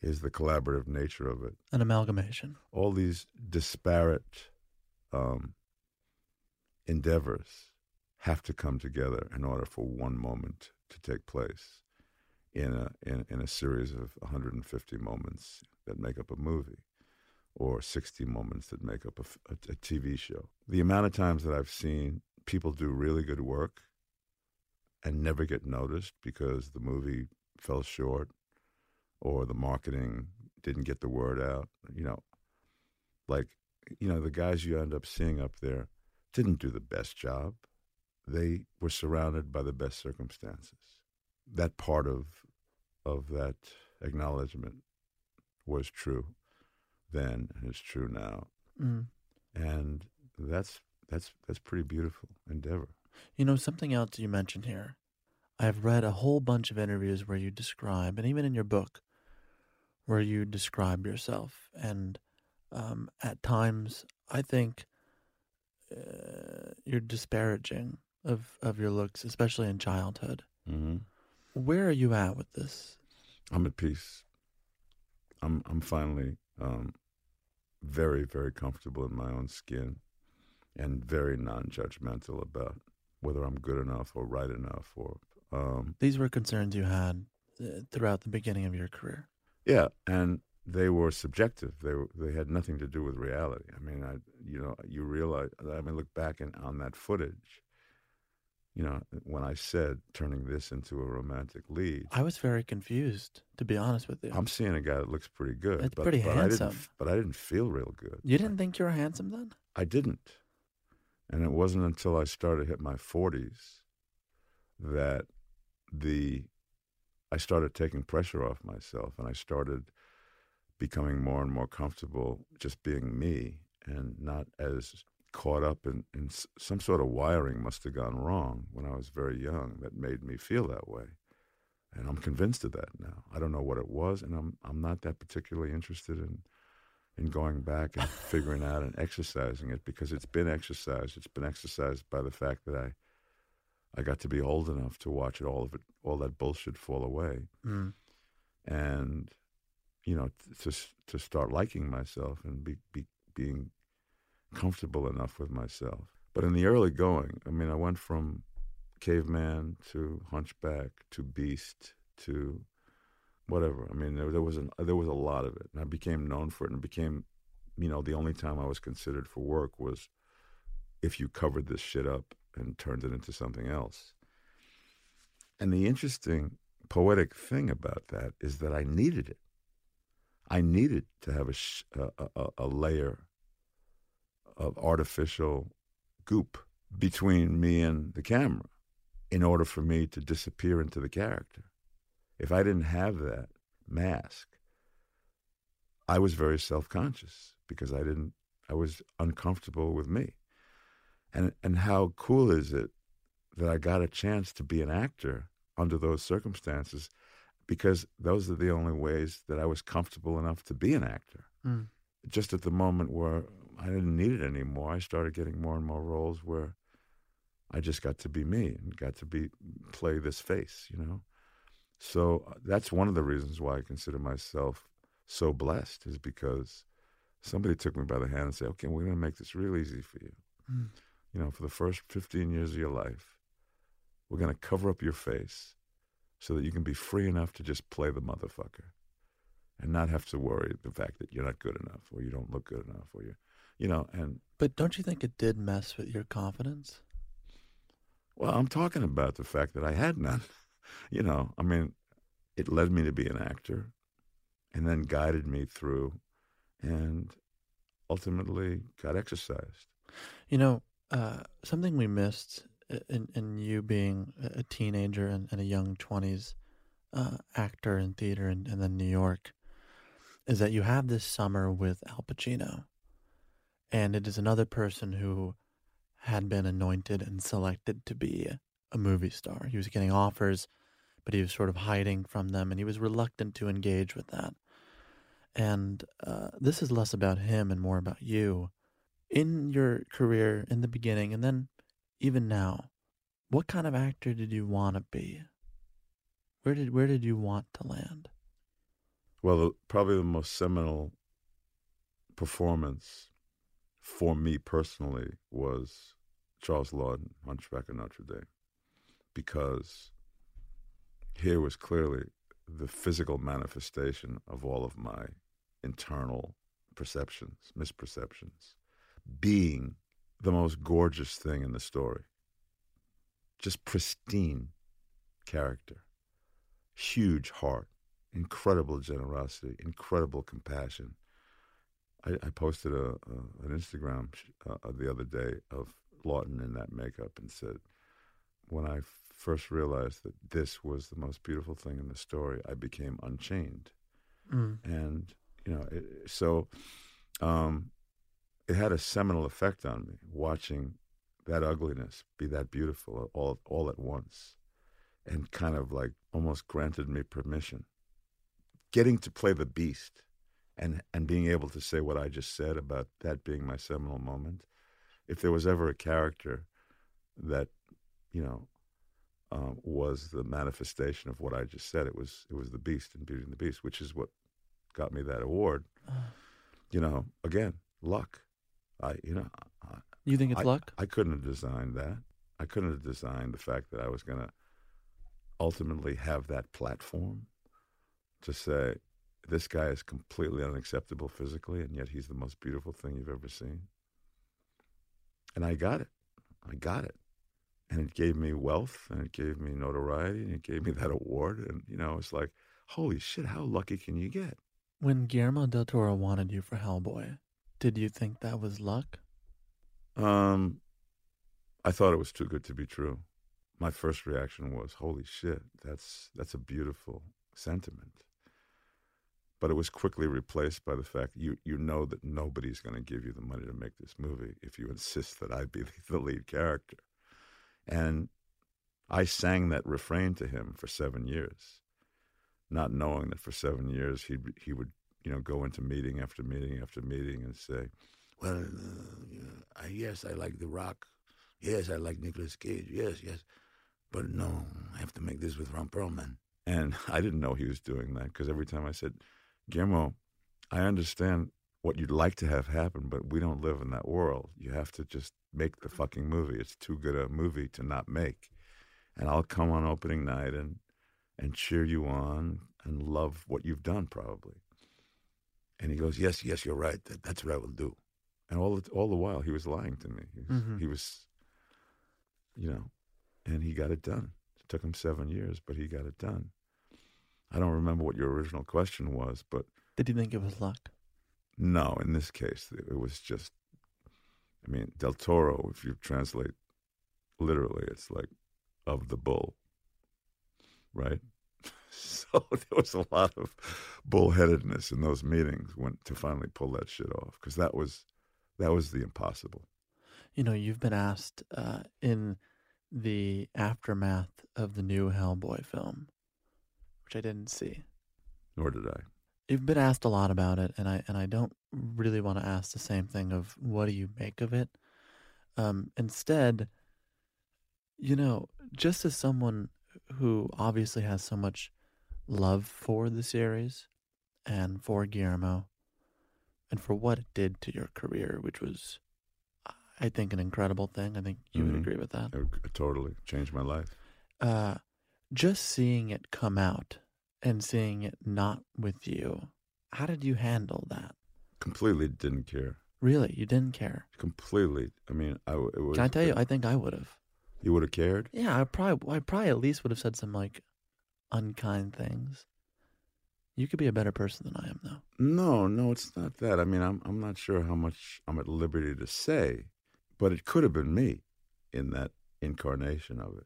is the collaborative nature of it. An amalgamation. All these disparate um, endeavors have to come together in order for one moment to take place in a in, in a series of 150 moments that make up a movie or 60 moments that make up a, a, a TV show. The amount of times that I've seen people do really good work and never get noticed because the movie fell short or the marketing didn't get the word out, you know, like you know the guys you end up seeing up there didn't do the best job. They were surrounded by the best circumstances. That part of of that acknowledgement was true then and it's true now. Mm. And that's that's that's pretty beautiful endeavor. You know, something else you mentioned here. I've read a whole bunch of interviews where you describe, and even in your book, where you describe yourself. And um, at times, I think uh, you're disparaging of, of your looks, especially in childhood. Mm-hmm. Where are you at with this? I'm at peace. I'm I'm finally um, very very comfortable in my own skin, and very non-judgmental about whether I'm good enough or right enough or. Um, These were concerns you had uh, throughout the beginning of your career. yeah, and they were subjective. They were, they had nothing to do with reality. I mean, I you know you realize. I mean, look back in, on that footage. You know, when I said turning this into a romantic lead, I was very confused, to be honest with you. I'm seeing a guy that looks pretty good. It's but, pretty but I didn't, handsome. f- but I didn't feel real good. you didn't think you were handsome then? I didn't. And it wasn't until I started to hit my 40s that the I started taking pressure off myself and I started becoming more and more comfortable just being me and not as caught up in, in some sort of wiring must have gone wrong when I was very young that made me feel that way. And I'm convinced of that now. I don't know what it was, and I'm I'm not that particularly interested in in going back and figuring out and exercising it because it's been exercised. It's been exercised by the fact that I I got to be old enough to watch it all of it all that bullshit fall away. Mm. And you know, to to start liking myself and be, be being comfortable enough with myself. But in the early going, I mean, I went from caveman to hunchback to beast to whatever. I mean, there, there was an, there was a lot of it, and I became known for it, and it became, you know, the only time I was considered for work was if you covered this shit up and turned it into something else. And the interesting poetic thing about that is that I needed it. I needed to have a, sh- a, a, a layer of artificial goop between me and the camera in order for me to disappear into the character. If I didn't have that mask, I was very self conscious because I didn't, I was uncomfortable with me. And, and how cool is it that I got a chance to be an actor under those circumstances because those are the only ways that I was comfortable enough to be an actor. Mm. Just at the moment where I didn't need it anymore, I started getting more and more roles where I just got to be me and got to be play this face, you know. So uh, that's one of the reasons why I consider myself so blessed is because somebody took me by the hand and said, "Okay, we're going to make this real easy for you. Mm. You know, for the first 15 years of your life, we're going to cover up your face so that you can be free enough to just play the motherfucker and not have to worry the fact that you're not good enough or you don't look good enough or you you know and But don't you think it did mess with your confidence? well i'm talking about the fact that i had none you know i mean it led me to be an actor and then guided me through and ultimately got exercised You know, uh, something we missed in, in you being a a teenager and, and a young 20s uh, actor in theater and, and then New York is that you have this summer with Al Pacino. And it is another person who had been anointed and selected to be a movie star. He was getting offers, but he was sort of hiding from them and he was reluctant to engage with that. And uh, this is less about him and more about you in your career in the beginning and then even now what kind of actor did you want to be where did where did you want to land well probably the most seminal performance for me personally was charles laughton hunchback of notre dame because here was clearly the physical manifestation of all of my internal perceptions misperceptions being the most gorgeous thing in the story. Just pristine character, huge heart, incredible generosity, incredible compassion. I, I posted a, a, an Instagram uh, the other day of Laughton in that makeup and said, when I first realized that this was the most beautiful thing in the story, I became unchained. mm. And, you know, it, so um, it had a seminal effect on me watching that ugliness be that beautiful all all at once and kind of like almost granted me permission getting to play the beast and and being able to say what I just said about that being my seminal moment if there was ever a character that you know um, was the manifestation of what I just said it was it was the beast in Beauty and the Beast which is what got me that award. You know again luck. I, you know, I, you think it's I, luck? I couldn't have designed that. I couldn't have designed the fact that I was going to ultimately have that platform to say, this guy is completely unacceptable physically, and yet he's the most beautiful thing you've ever seen. And I got it. I got it. And it gave me wealth, and it gave me notoriety, and it gave me that award. And, you know, it's like, holy shit, how lucky can you get? when guillermo del toro wanted you for hellboy did you think that was luck Um, I thought it was too good to be true. My first reaction was, "Holy shit, that's that's a beautiful sentiment." But it was quickly replaced by the fact you you know that nobody's going to give you the money to make this movie if you insist that I be the lead character. And I sang that refrain to him for seven years, not knowing that for seven years he he would you know, go into meeting after meeting after meeting and say, well, uh, yes, I like The Rock. Yes, I like Nicolas Cage. Yes, yes. But no, I have to make this with Ron Perlman. And I didn't know he was doing that because every time I said, Guillermo, I understand what you'd like to have happen, but we don't live in that world. You have to just make the fucking movie. It's too good a movie to not make. And I'll come on opening night and and cheer you on and love what you've done probably. And he goes, "Yes, yes, you're right. That, that's what I will do." And all the, all the while he was lying to me. He was, Mhm. he was you know, and he got it done. It took him 7 years, but he got it done. I don't remember what your original question was, but Did you think it was luck? no, in this case, it was just. I mean, Del Toro. If you translate literally, it's like of the bull, right? So there was a lot of bullheadedness in those meetings when to finally pull that shit off because that was that was the impossible. You know, you've been asked uh, in the aftermath of the new Hellboy film, which I didn't see. Nor did I. You've been asked a lot about it, and I and I don't really want to ask the same thing of what do you make of it. Um, instead, you know, just as someone who obviously has so much love for the series and for Guillermo, and for what it did to your career, which was, I think, an incredible thing. I think you would Mhm. agree with that. It totally changed my life. Uh, just seeing it come out and seeing it not with you, how did you handle that? Completely didn't care. Really, you didn't care. Completely. I mean, I. it was. Can I tell you? I think I would have. you would have cared. Yeah, I probably, I probably at least would have said some like unkind things. You could be a better person than I am, though. No, no, it's not that. I mean, I'm I'm not sure how much I'm at liberty to say, but it could have been me in that incarnation of it.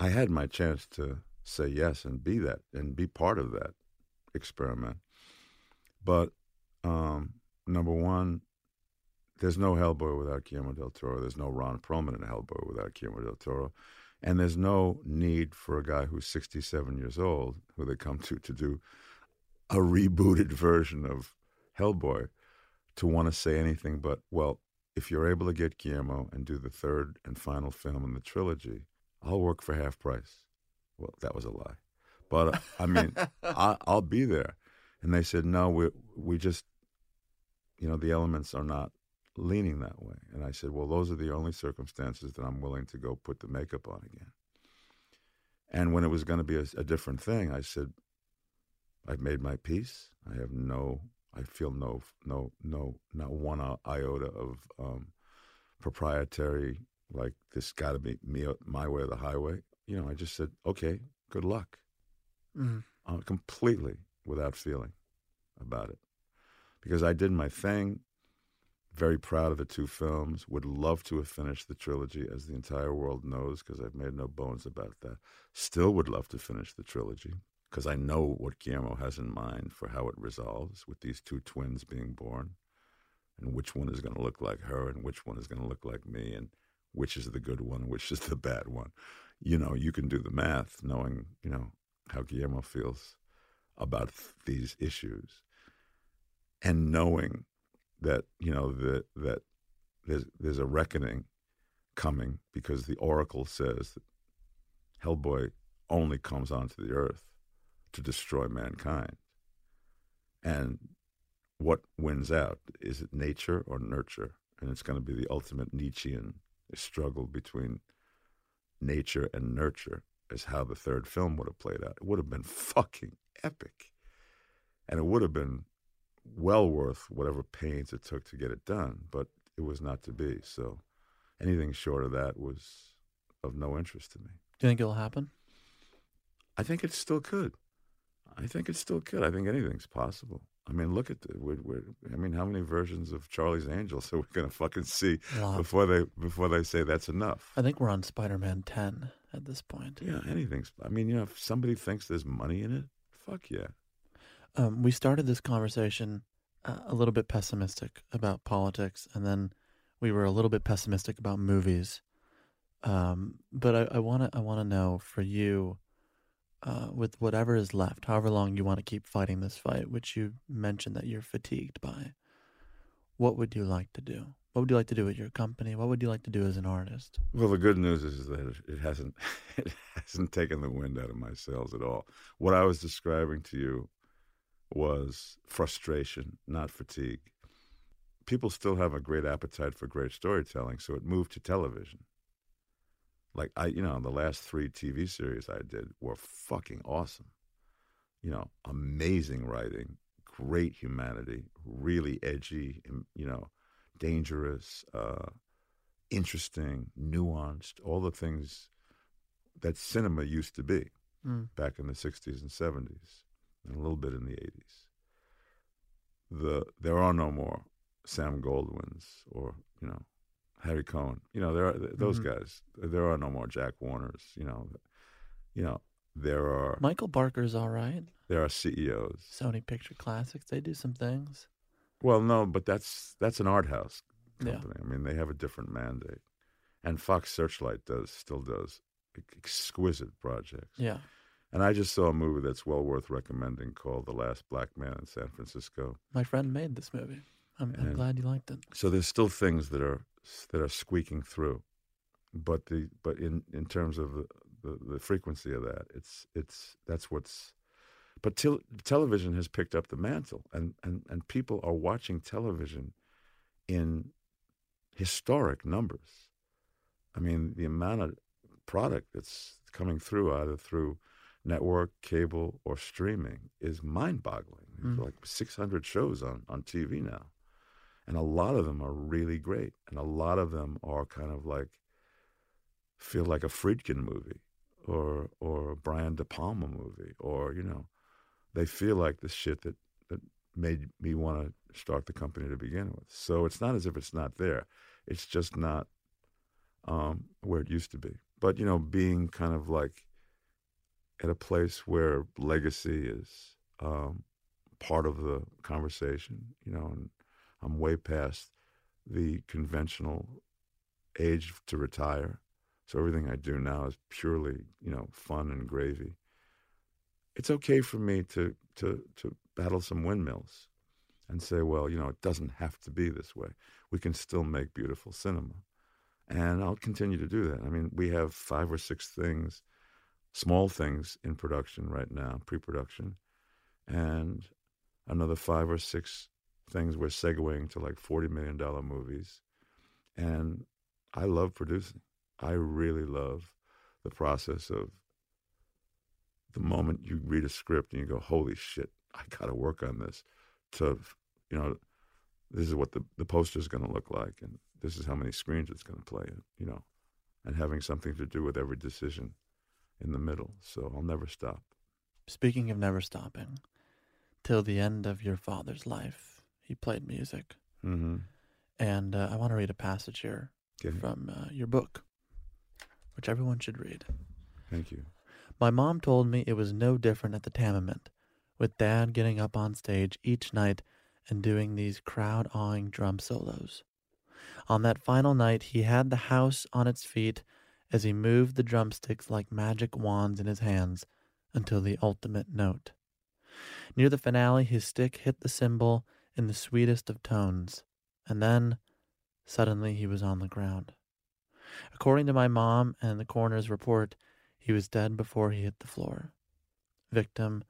I had my chance to say yes and be that and be part of that experiment. But um, number one, there's no Hellboy without Guillermo del Toro. There's no Ron Perlman in Hellboy without Guillermo del Toro. And there's no need for a guy who's 67 years old, who they come to to do a rebooted version of Hellboy, to want to say anything but, well, if you're able to get Guillermo and do the third and final film in the trilogy, I'll work for half price. Well, that was a lie. But uh, I mean, I, I'll be there. And they said, no, we, we just, you know, the elements are not leaning that way. And I said, well, those are the only circumstances that I'm willing to go put the makeup on again. And when it was going to be a, a different thing, I said, I've made my peace. I have no, I feel no, no, no, not one iota of um, proprietary, like this got to be me, my way or the highway. You know, I just said, okay, good luck. Mm. Uh, completely without feeling about it. Because I did my thing, very proud of the two films, would love to have finished the trilogy, as the entire world knows, because I've made no bones about that. Still would love to finish the trilogy, because I know what Guillermo has in mind for how it resolves with these two twins being born, and which one is going to look like her, and which one is going to look like me, and which is the good one, which is the bad one. You know, you can do the math, knowing, you know, how Guillermo feels about these issues, and knowing that you know that that there's there's a reckoning coming because the oracle says that Hellboy only comes onto the earth to destroy mankind, and what wins out is it nature or nurture, and it's going to be the ultimate Nietzschean struggle between nature and nurture is how the third film would have played out. It would have been fucking epic. And it would have been well worth whatever pains it took to get it done, but it was not to be. So anything short of that was of no interest to me. Do you think it'll happen? I think it still could. I think it still could. I think anything's possible. I mean, look at the. We're, we're, I mean, how many versions of Charlie's Angels are we going to fucking see before they before they say that's enough? I think we're on Spider-Man 10 at this point. Yeah, anything's. I mean, you know, if somebody thinks there's money in it, fuck yeah. Um, we started this conversation uh, a little bit pessimistic about politics, and then we were a little bit pessimistic about movies. Um, but I want to I want to know for you, uh, with whatever is left, however long you want to keep fighting this fight, which you mentioned that you're fatigued by, what would you like to do? What would you like to do with your company? What would you like to do as an artist? Well, the good news is that it hasn't it hasn't taken the wind out of my sails at all. What I was describing to you was frustration, not fatigue. People still have a great appetite for great storytelling, so it moved to television. Like I, you know, the last three TV series I did were fucking awesome. You know, amazing writing, great humanity, really edgy, and, you know, dangerous, uh, interesting, nuanced, all the things that cinema used to be Mm. back in the 60s and 70s, and a little bit in the 80s. The there are no more Sam Goldwyn's or you know Harry Cohn. You know there are th- those Mhm. guys. There are no more Jack Warners. You know, you know there are Michael Barker's all right. there are CEOs. Sony Picture Classics, they do some things. Well, no, but that's that's an art house Yeah. company. I mean, they have a different mandate, and Fox Searchlight does still does exquisite projects. Yeah. And I just saw a movie that's well worth recommending called The Last Black Man in San Francisco. My friend made this movie. I'm, I'm glad you liked it. So there's still things that are that are squeaking through, but the but in in terms of the, the, the frequency of that, it's it's that's what's. But tel- television has picked up the mantle, and, and, and people are watching television in historic numbers. I mean, the amount of product that's coming through, either through network, cable, or streaming, is mind boggling. Mm. like 600 shows on, on TV now. And a lot of them are really great. And a lot of them are kind of like, feel like a Friedkin movie or, or a Brian De Palma movie, or, you know, they feel like the shit that, that made me want to start the company to begin with. So it's not as if it's not there. It's just not um, where it used to be. But you know, being kind of like at a place where legacy is um, part of the conversation, you know, and I'm way past the conventional age to retire. So everything I do now is purely, you know, fun and gravy. It's okay for me to to to battle some windmills and say, well, you know, it doesn't have to be this way. We can still make beautiful cinema. And I'll continue to do that. I mean, we have five or six things, small things in production right now, pre production, and another five or six things we're segueing to like $40 million movies. And I love producing. I really love the process of the moment you read a script and you go, holy shit, I got to work on this to, you know, this is what the, the poster is going to look like and this is how many screens it's going to play you know, and having something to do with every decision in the middle. So I'll never stop. Speaking of never stopping, till the end of your father's life, he played music. Mm-hmm. And uh, I want to read a passage here Okay. from uh, your book, which everyone should read. Thank you. My mom told me it was no different at the Tamiment, with Dad getting up on stage each night and doing these crowd awing drum solos. On that final night, he had the house on its feet as he moved the drumsticks like magic wands in his hands until the ultimate note. Near the finale, his stick hit the cymbal in the sweetest of tones, and then suddenly he was on the ground. According to my mom and the coroner's report, he was dead before he hit the floor, victim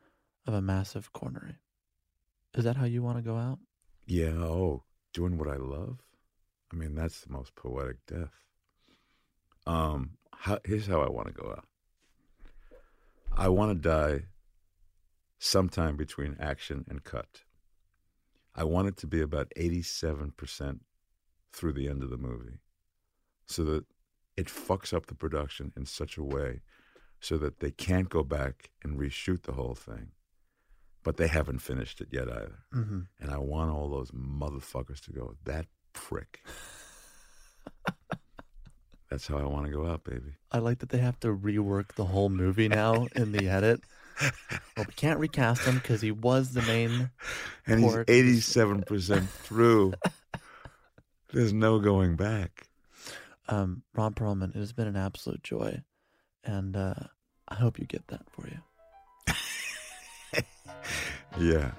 of a massive coronary. Is that how you want to go out? Yeah. Oh, doing what I love. I mean, that's the most poetic death. Um, how, here's how I want to go out. I want to die sometime between action and cut. I want it to be about 87% through the end of the movie so that it fucks up the production in such a way so that they can't go back and reshoot the whole thing. But they haven't finished it yet either. Mm-hmm. And I want all those motherfuckers to go, that prick. That's how I want to go out, baby. I like that they have to rework the whole movie now in the edit well, we can't recast him because he was the main. And he's 87% through. There's no going back. Um, Ron Perlman, it has been an absolute joy. And uh, I hope you get that for you. yeah.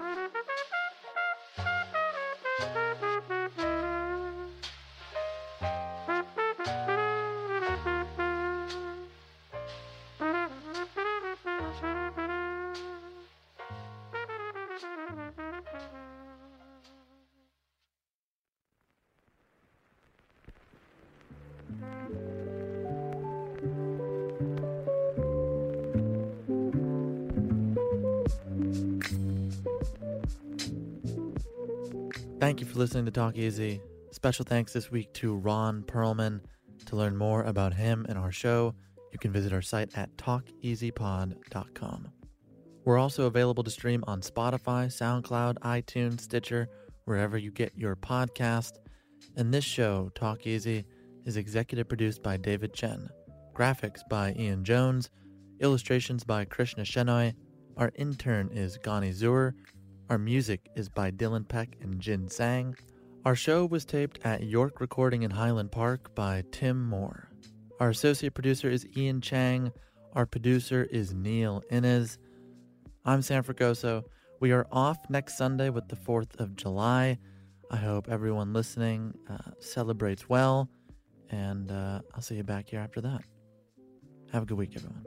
Listening to Talk Easy. Special thanks this week to Ron Perlman. To learn more about him and our show, you can visit our site at talkeasypod.com. We're also available to stream on Spotify, SoundCloud, iTunes, Stitcher, wherever you get your podcast. And this show, Talk Easy, is executive produced by David Chen, graphics by Ian Jones, illustrations by Krishna Shenoy. Our intern is Gani Zur. Our music is by Dylan Peck and Jin Sang. Our show was taped at York Recording in Highland Park by Tim Moore. Our associate producer is Ian Chang. Our producer is Neil Innes. I'm Sam Fragoso. We are off next Sunday with the 4th of July. I hope everyone listening uh, celebrates well, and uh, I'll see you back here after that. Have a good week, everyone.